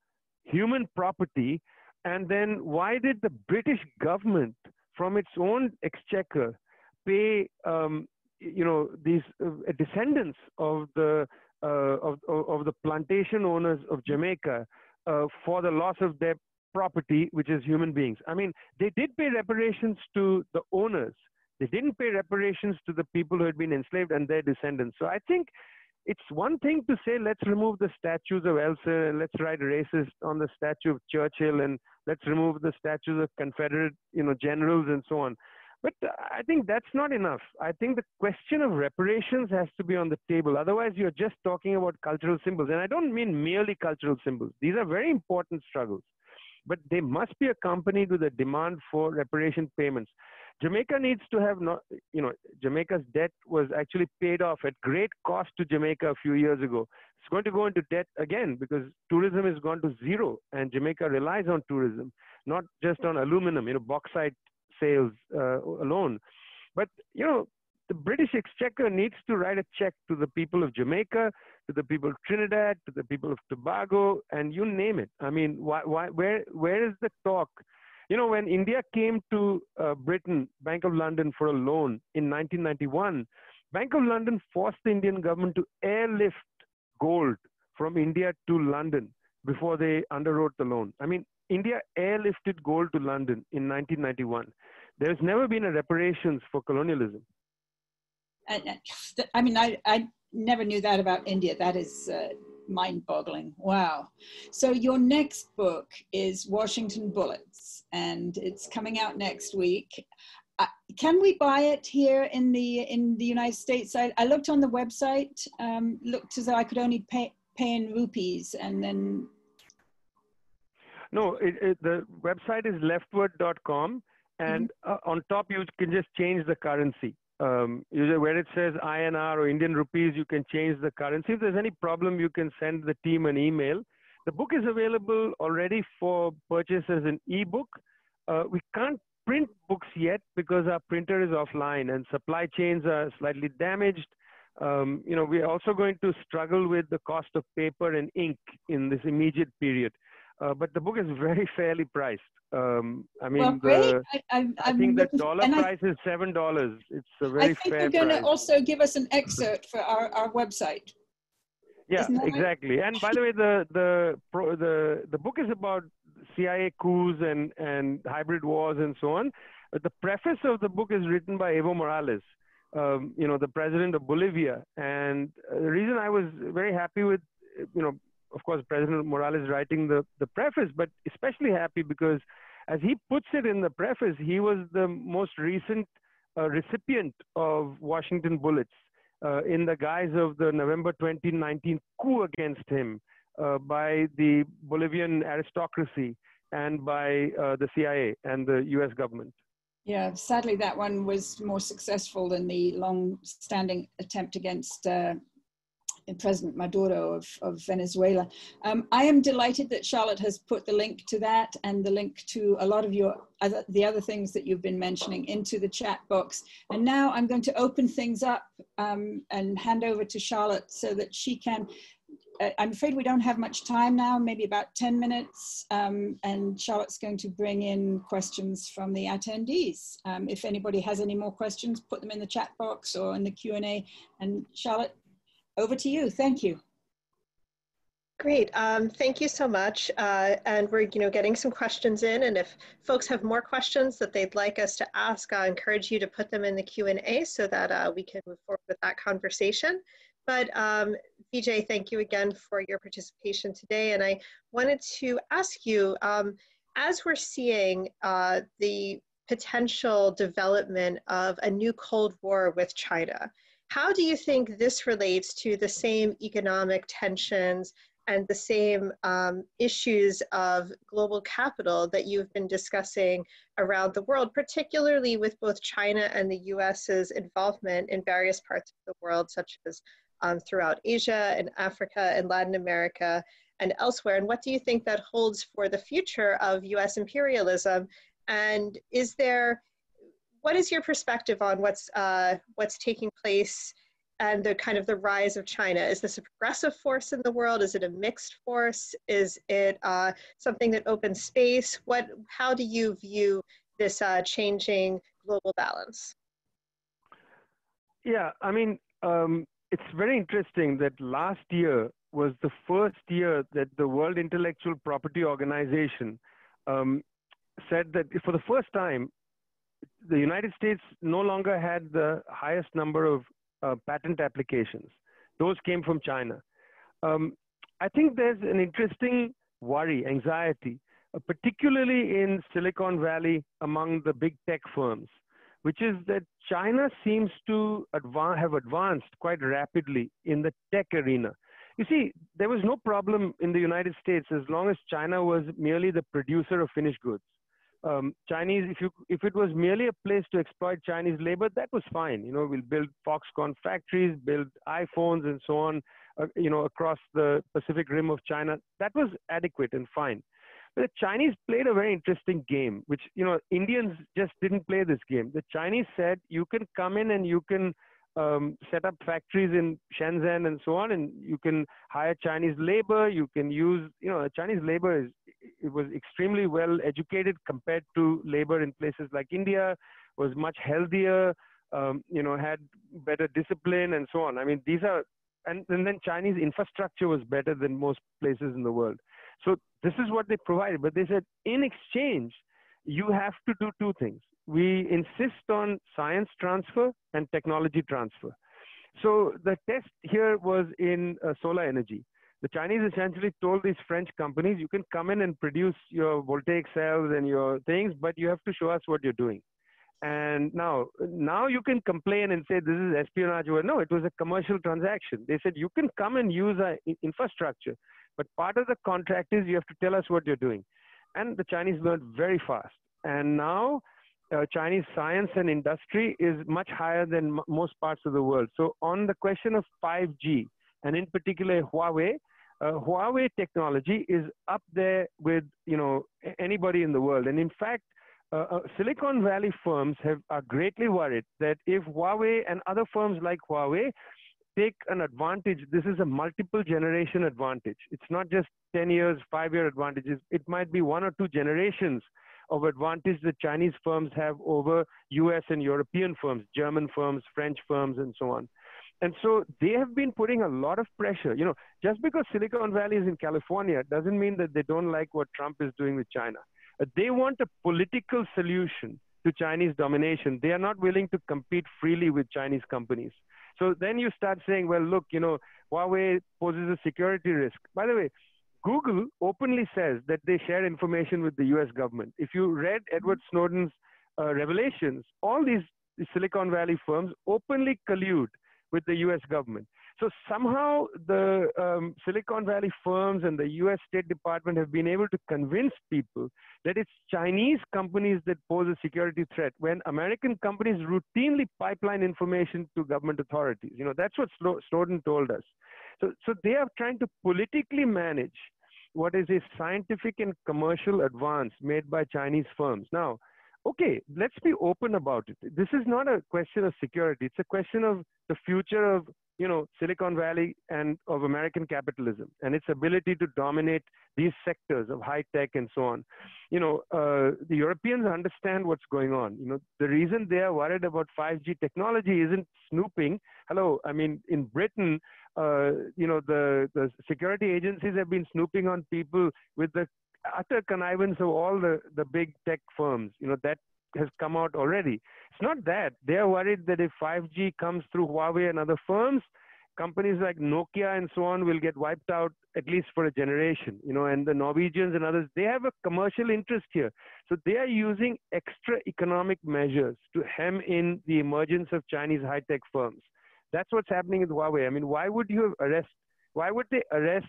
human property, and then why did the British government, from its own exchequer, pay um, you know these uh, descendants of the uh, of, of the plantation owners of Jamaica uh, for the loss of their property, which is human beings. I mean, they did pay reparations to the owners. They didn't pay reparations to the people who had been enslaved and their descendants. So I think it's one thing to say, let's remove the statues of Elsa and let's write racist on the statue of Churchill and let's remove the statues of Confederate, you know, generals and so on. But uh, I think that's not enough. I think the question of reparations has to be on the table. Otherwise, you're just talking about cultural symbols. And I don't mean merely cultural symbols. These are very important struggles. But they must be accompanied with a demand for reparation payments. Jamaica needs to have, not, you know, Jamaica's debt was actually paid off at great cost to Jamaica a few years ago. It's going to go into debt again because tourism has gone to zero and Jamaica relies on tourism, not just on aluminum, you know, bauxite sales uh, alone. But, you know, the British Exchequer needs to write a check to the people of Jamaica, to the people of Trinidad, to the people of Tobago, and you name it. I mean, why, why, where, where is the talk? You know, when India came to uh, Britain, Bank of London, for a loan in 1991, Bank of London forced the Indian government to airlift gold from India to London before they underwrote the loan. I mean, India airlifted gold to London in 1991. There's never been a reparations for colonialism. I mean, I, I never knew that about India. That is uh, mind boggling. Wow. So, your next book is Washington Bullets, and it's coming out next week. Uh, can we buy it here in the in the United States? I, I looked on the website, um, looked as though I could only pay, pay in rupees, and then no, it, it, the website is leftword.com, and mm-hmm. uh, on top you can just change the currency. Um, where it says INR or Indian rupees, you can change the currency. If there's any problem, you can send the team an email. The book is available already for purchase as an ebook. Uh, we can't print books yet because our printer is offline and supply chains are slightly damaged. Um, you know, we're also going to struggle with the cost of paper and ink in this immediate period. Uh, but the book is very fairly priced. Um, I mean, well, the, I, I, I think the dollar price I, is seven dollars. It's a very fair price. I think you're going to also give us an excerpt for our, our website. Yeah, exactly. Right? And by the way, the the pro, the the book is about CIA coups and and hybrid wars and so on. But the preface of the book is written by Evo Morales. Um, you know, the president of Bolivia. And uh, the reason I was very happy with, you know, of course, President Morales writing the, the preface, but especially happy because, as he puts it in the preface, he was the most recent uh, recipient of Washington bullets uh, in the guise of the November 2019 coup against him uh, by the Bolivian aristocracy and by uh, the CIA and the US government. Yeah, sadly, that one was more successful than the long standing attempt against uh, President Maduro of, of Venezuela. Um, I am delighted that Charlotte has put the link to that and the link to a lot of your other, the other things that you've been mentioning into the chat box. And now I'm going to open things up um, and hand over to Charlotte so that she can uh, I'm afraid we don't have much time now, maybe about 10 minutes, um, and Charlotte's going to bring in questions from the attendees. Um, if anybody has any more questions, put them in the chat box or in the Q&A. And Charlotte, over to you. Thank you. Great. Um, thank you so much. Uh, and we're, you know, getting some questions in. And if folks have more questions that they'd like us to ask, I encourage you to put them in the Q&A so that uh, we can move forward with that conversation. But um, Vijay, thank you again for your participation today. And I wanted to ask you, um, as we're seeing uh, the potential development of a new Cold War with China, how do you think this relates to the same economic tensions and the same um, issues of global capital that you've been discussing around the world, particularly with both China and the US's involvement in various parts of the world, such as um, throughout Asia and Africa and Latin America, and elsewhere? And what do you think that holds for the future of US imperialism? And is there, what is your perspective on what's, uh, what's taking place and the kind of the rise of China? Is this a progressive force in the world? Is it a mixed force? Is it uh, something that opens space? What, how do you view this uh, changing global balance? Yeah, I mean, um, it's very interesting that last year was the first year that the World Intellectual Property Organization um, said that for the first time, the United States no longer had the highest number of uh, patent applications. Those came from China. Um, I think there's an interesting worry, anxiety, uh, particularly in Silicon Valley among the big tech firms, which is that China seems to have advanced quite rapidly in the tech arena. You see, there was no problem in the United States as long as China was merely the producer of finished goods um, Chinese, if you if it was merely a place to exploit Chinese labor, that was fine. You know, we'll build Foxconn factories, build iPhones, and so on. Uh, you know, across the Pacific Rim of China, that was adequate and fine. But the Chinese played a very interesting game, which you know Indians just didn't play this game. The Chinese said you can come in and you can um, set up factories in Shenzhen and so on, and you can hire Chinese labor. You can use, you know, Chinese labor is it was extremely well educated compared to labor in places like India. Was much healthier, um, you know, had better discipline and so on. I mean, these are, and, and then Chinese infrastructure was better than most places in the world. So this is what they provided. But they said in exchange, you have to do two things we insist on science transfer and technology transfer. So the test here was in uh, solar energy. The Chinese essentially told these French companies, you can come in and produce your voltaic cells and your things, but you have to show us what you're doing. And now, now you can complain and say this is espionage. Well, no, it was a commercial transaction. They said you can come and use our infrastructure, but part of the contract is you have to tell us what you're doing. And the Chinese learned very fast. And now uh, Chinese science and industry is much higher than most parts of the world. So on the question of 5G, and in particular Huawei, uh, Huawei technology is up there with you know anybody in the world. And in fact, uh, uh, Silicon Valley firms have are greatly worried that if Huawei and other firms like Huawei take an advantage, this is a multiple generation advantage. It's not just 10 years, five year advantages. It might be one or two generations of advantage that Chinese firms have over US and European firms, German firms, French firms, and so on. And so they have been putting a lot of pressure. You know, just because Silicon Valley is in California doesn't mean that they don't like what Trump is doing with China. Uh, they want a political solution to Chinese domination. They are not willing to compete freely with Chinese companies. So then you start saying, well, look, you know, Huawei poses a security risk. By the way, Google openly says that they share information with the US government. If you read Edward Snowden's uh, revelations, all these Silicon Valley firms openly collude with the US government. So somehow the um, Silicon Valley firms and the US State Department have been able to convince people that it's Chinese companies that pose a security threat when American companies routinely pipeline information to government authorities. You know, that's what Snowden told us. So, so they are trying to politically manage what is a scientific and commercial advance made by Chinese firms. Now, okay, let's be open about it. This is not a question of security. It's a question of the future of you know Silicon Valley and of American capitalism and its ability to dominate these sectors of high tech and so on. You know, uh, the Europeans understand what's going on. You know, the reason they are worried about 5G technology isn't snooping. Hello, I mean, in Britain, uh, you know, the the security agencies have been snooping on people with the utter connivance of all the, the big tech firms. You know, that has come out already. It's not that. They're worried that if 5G comes through Huawei and other firms, companies like Nokia and so on will get wiped out at least for a generation, you know, and the Norwegians and others, they have a commercial interest here. So they are using extra economic measures to hem in the emergence of Chinese high-tech firms. That's what's happening with Huawei. I mean, why would you arrest, why would they arrest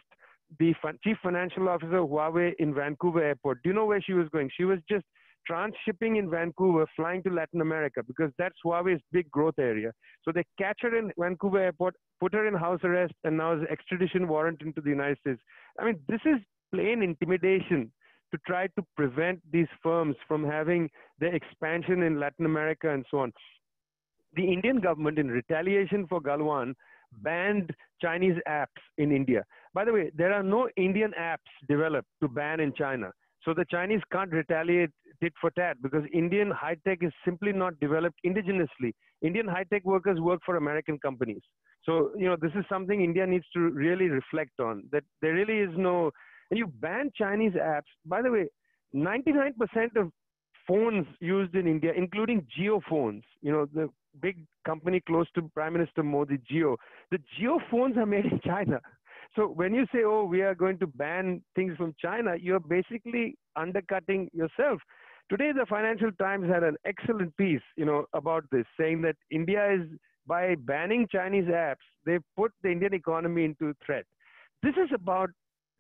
the chief financial officer of Huawei in Vancouver airport. Do you know where she was going? She was just transshipping in Vancouver, flying to Latin America because that's Huawei's big growth area. So they catch her in Vancouver airport, put her in house arrest, and now is extradition warrant into the United States. I mean, this is plain intimidation to try to prevent these firms from having their expansion in Latin America and so on. The Indian government, in retaliation for Galwan, banned Chinese apps in India. By the way, there are no Indian apps developed to ban in China. So the Chinese can't retaliate tit for tat because Indian high tech is simply not developed indigenously. Indian high tech workers work for American companies. So, you know, this is something India needs to really reflect on that there really is no, and you ban Chinese apps. By the way, 99% of phones used in India, including Jio phones, you know, the big company close to Prime Minister Modi, Jio, the Jio phones are made in China. So when you say, oh, we are going to ban things from China, you're basically undercutting yourself. Today, the Financial Times had an excellent piece, you know, about this, saying that India is by banning Chinese apps, they've put the Indian economy into threat. This is about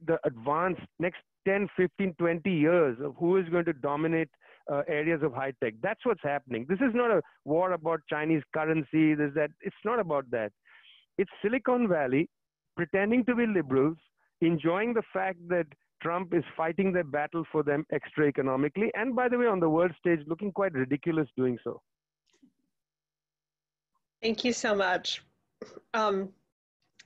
the advanced next 10, 15, 20 years of who is going to dominate uh, areas of high tech. That's what's happening. This is not a war about Chinese currency. There's that. It's not about that. It's Silicon Valley pretending to be liberals, enjoying the fact that Trump is fighting their battle for them extra economically, and by the way, on the world stage, looking quite ridiculous doing so. Thank you so much. Um,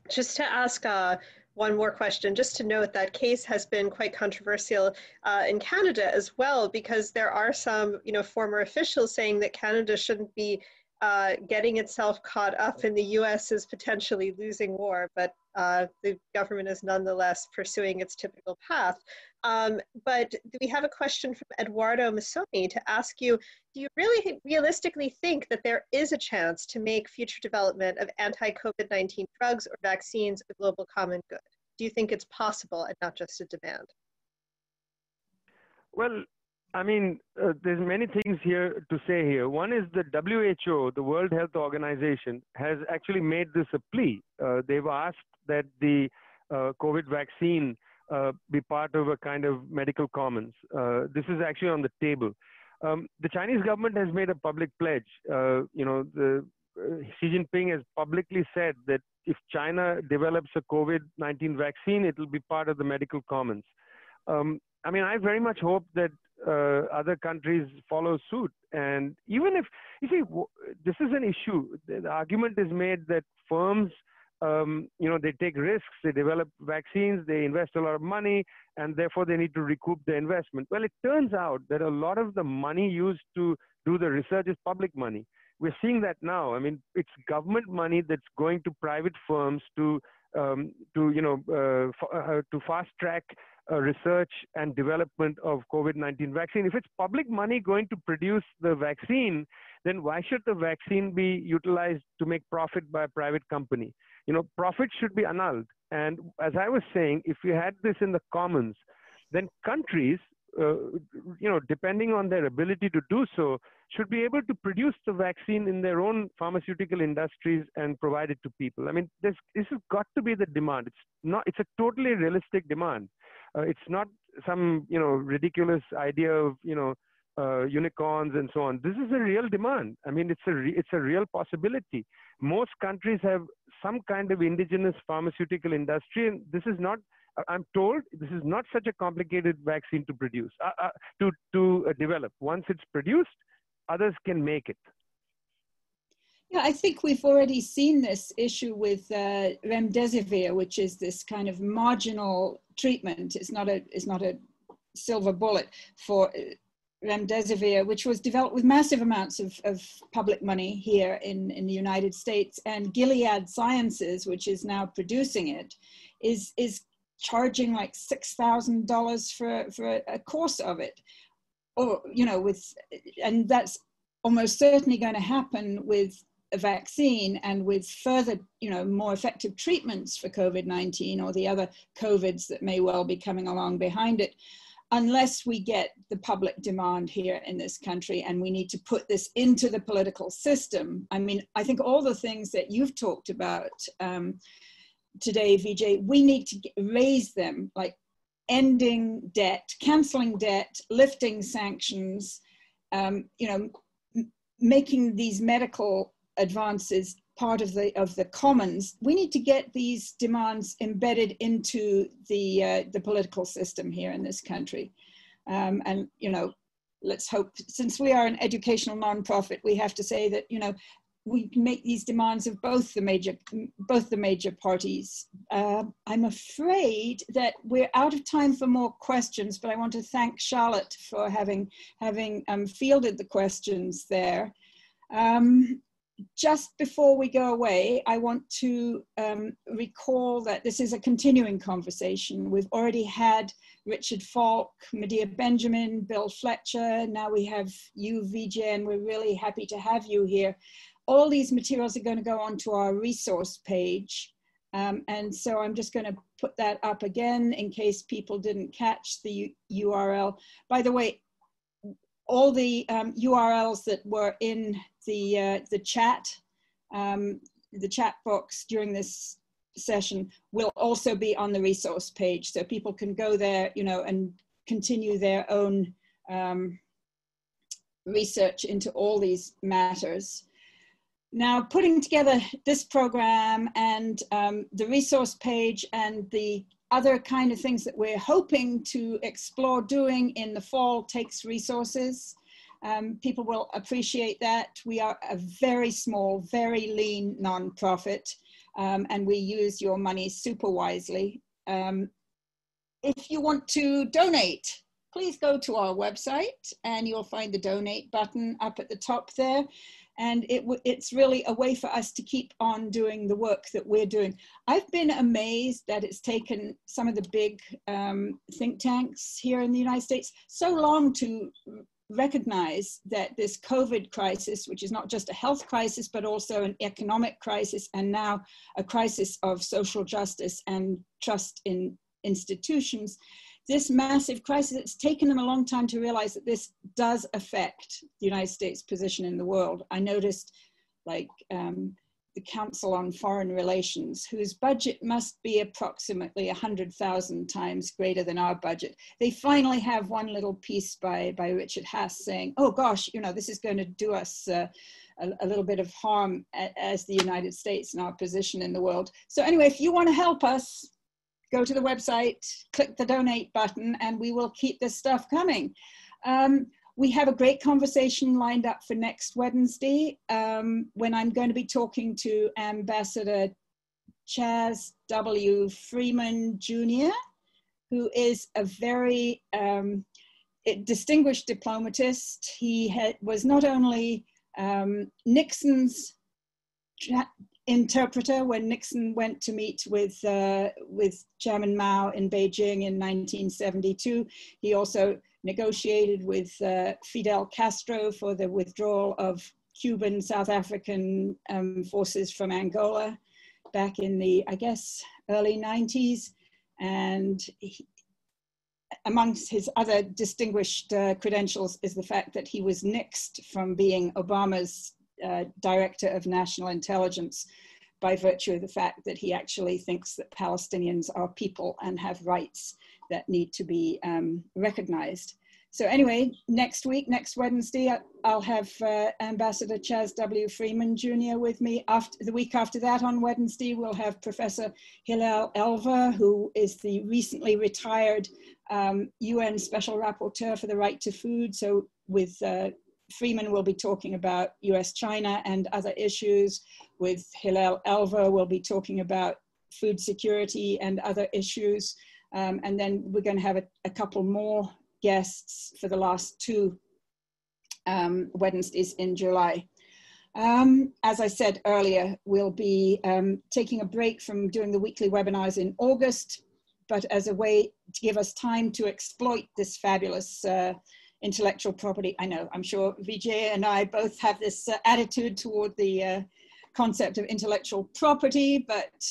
just to ask uh, one more question, just to note that case has been quite controversial uh, in Canada as well, because there are some, you know, former officials saying that Canada shouldn't be uh, getting itself caught up in the U.S. is potentially losing war, but uh, the government is nonetheless pursuing its typical path. Um, but we have a question from Eduardo Masoni to ask you, do you really realistically think that there is a chance to make future development of anti-COVID-19 drugs or vaccines a global common good? Do you think it's possible and not just a demand? Well, I mean, uh, there's many things here to say here. One is the WHO, the World Health Organization, has actually made this a plea. Uh, they've asked that the uh, COVID vaccine uh, be part of a kind of medical commons. Uh, this is actually on the table. Um, the Chinese government has made a public pledge. Uh, you know, the, Xi Jinping has publicly said that if China develops a COVID-19 vaccine, it will be part of the medical commons. Um, I mean, I very much hope that uh, other countries follow suit. And even if, you see, this is an issue. The argument is made that firms, um, you know, they take risks, they develop vaccines, they invest a lot of money, and therefore they need to recoup the investment. Well, it turns out that a lot of the money used to do the research is public money. We're seeing that now. I mean, it's government money that's going to private firms to um, to you know uh, uh, to fast track uh, research and development of COVID-19 vaccine. If it's public money going to produce the vaccine, then why should the vaccine be utilized to make profit by a private company? You know, profit should be annulled. And as I was saying, if you had this in the commons, then countries, uh, you know, depending on their ability to do so, should be able to produce the vaccine in their own pharmaceutical industries and provide it to people. I mean, this this has got to be the demand. It's not. It's a totally realistic demand. Uh, it's not some you know ridiculous idea of you know uh, unicorns and so on. This is a real demand. I mean, it's a re- it's a real possibility. Most countries have some kind of indigenous pharmaceutical industry, and this is not. I'm told this is not such a complicated vaccine to produce, uh, uh, to to uh, develop. Once it's produced, others can make it. Yeah, I think we've already seen this issue with uh, remdesivir, which is this kind of marginal treatment. It's not a it's not a silver bullet for uh, remdesivir, which was developed with massive amounts of, of public money here in, in the United States. And Gilead Sciences, which is now producing it, is is charging like six thousand dollars for for a course of it, or you know, with and that's almost certainly going to happen with a vaccine and with further, you know, more effective treatments for COVID-19 or the other COVIDs that may well be coming along behind it, unless we get the public demand here in this country and we need to put this into the political system. I mean, I think all the things that you've talked about um, today, Vijay, we need to raise them, like ending debt, canceling debt, lifting sanctions, um, you know, making these medical advances part of the of the commons we need to get these demands embedded into the uh, the political system here in this country. Um, and you know let's hope since we are an educational nonprofit we have to say that you know we make these demands of both the major both the major parties. Uh, i'm afraid that we're out of time for more questions but i want to thank charlotte for having having um, fielded the questions there. Um, just before we go away, I want to um, recall that this is a continuing conversation. We've already had Richard Falk, Medea Benjamin, Bill Fletcher. Now we have you, VJ, and we're really happy to have you here. All these materials are going to go onto our resource page. Um, and so I'm just going to put that up again in case people didn't catch the U URL. By the way, all the um, URLs that were in the, uh, the chat, um, the chat box during this session will also be on the resource page. So people can go there, you know, and continue their own um, research into all these matters. Now, putting together this program and um, the resource page and the other kind of things that we're hoping to explore doing in the fall takes resources. Um, people will appreciate that. We are a very small, very lean nonprofit, um, and we use your money super wisely. Um, if you want to donate, please go to our website and you'll find the donate button up at the top there and it it's really a way for us to keep on doing the work that we're doing. I've been amazed that it's taken some of the big um, think tanks here in the United States so long to recognize that this COVID crisis, which is not just a health crisis, but also an economic crisis, and now a crisis of social justice and trust in institutions, this massive crisis, it's taken them a long time to realize that this does affect the United States' position in the world. I noticed like um, the Council on Foreign Relations, whose budget must be approximately 100,000 times greater than our budget. They finally have one little piece by, by Richard Haass saying, oh gosh, you know, this is going to do us uh, a, a, little bit of harm as the United States and our position in the world. So anyway, if you want to help us, go to the website, click the donate button, and we will keep this stuff coming. Um, we have a great conversation lined up for next Wednesday um, when I'm going to be talking to Ambassador Chas W. Freeman Jr., who is a very um, distinguished diplomatist. He had, was not only um, Nixon's interpreter when Nixon went to meet with, uh, with Chairman Mao in Beijing in 1972. He also negotiated with uh, Fidel Castro for the withdrawal of Cuban, South African um, forces from Angola back in the, I guess, early 90s. And he, amongst his other distinguished uh, credentials is the fact that he was nixed from being Obama's uh, director of national intelligence by virtue of the fact that he actually thinks that Palestinians are people and have rights that need to be um, recognized. So anyway, next week, next Wednesday, I'll have uh, Ambassador Chas W. Freeman Jr. with me. After the week after that, on Wednesday, we'll have Professor Hilal Elver, who is the recently retired um, UN Special Rapporteur for the Right to Food. So with uh, Freeman will be talking about US China and other issues. With Hilal Elver, we'll be talking about food security and other issues. Um, and then we're going to have a, a, couple more guests for the last two um, Wednesdays in July. Um, as I said earlier, we'll be um, taking a break from doing the weekly webinars in August, but as a way to give us time to exploit this fabulous uh, intellectual property. I know, I'm sure Vijay and I both have this uh, attitude toward the uh, concept of intellectual property, but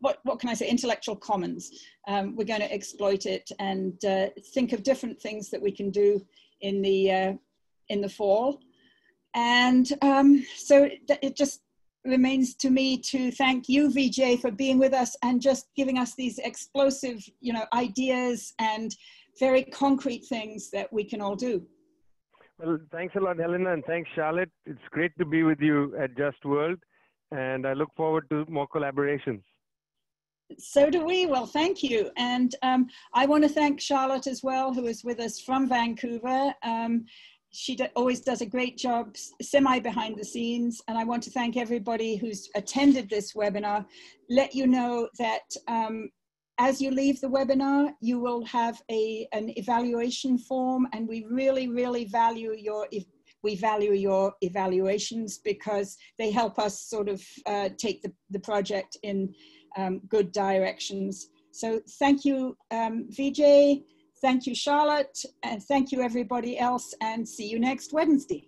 what, what can I say, intellectual commons. Um, we're going to exploit it and uh, think of different things that we can do in the, uh, in the fall. And um, so it just remains to me to thank you, Vijay, for being with us and just giving us these explosive, you know, ideas and very concrete things that we can all do. Well, thanks a lot, Helena, and thanks, Charlotte. It's great to be with you at Just World, and I look forward to more collaborations. So do we. Well, thank you. And um, I want to thank Charlotte as well, who is with us from Vancouver. Um, she do, always does a great job semi behind the scenes and i want to thank everybody who's attended this webinar let you know that um, as you leave the webinar you will have a an evaluation form and we really really value your we value your evaluations because they help us sort of uh, take the, the project in um, good directions so thank you um, vijay Thank you, Charlotte, and thank you, everybody else, and see you next Wednesday.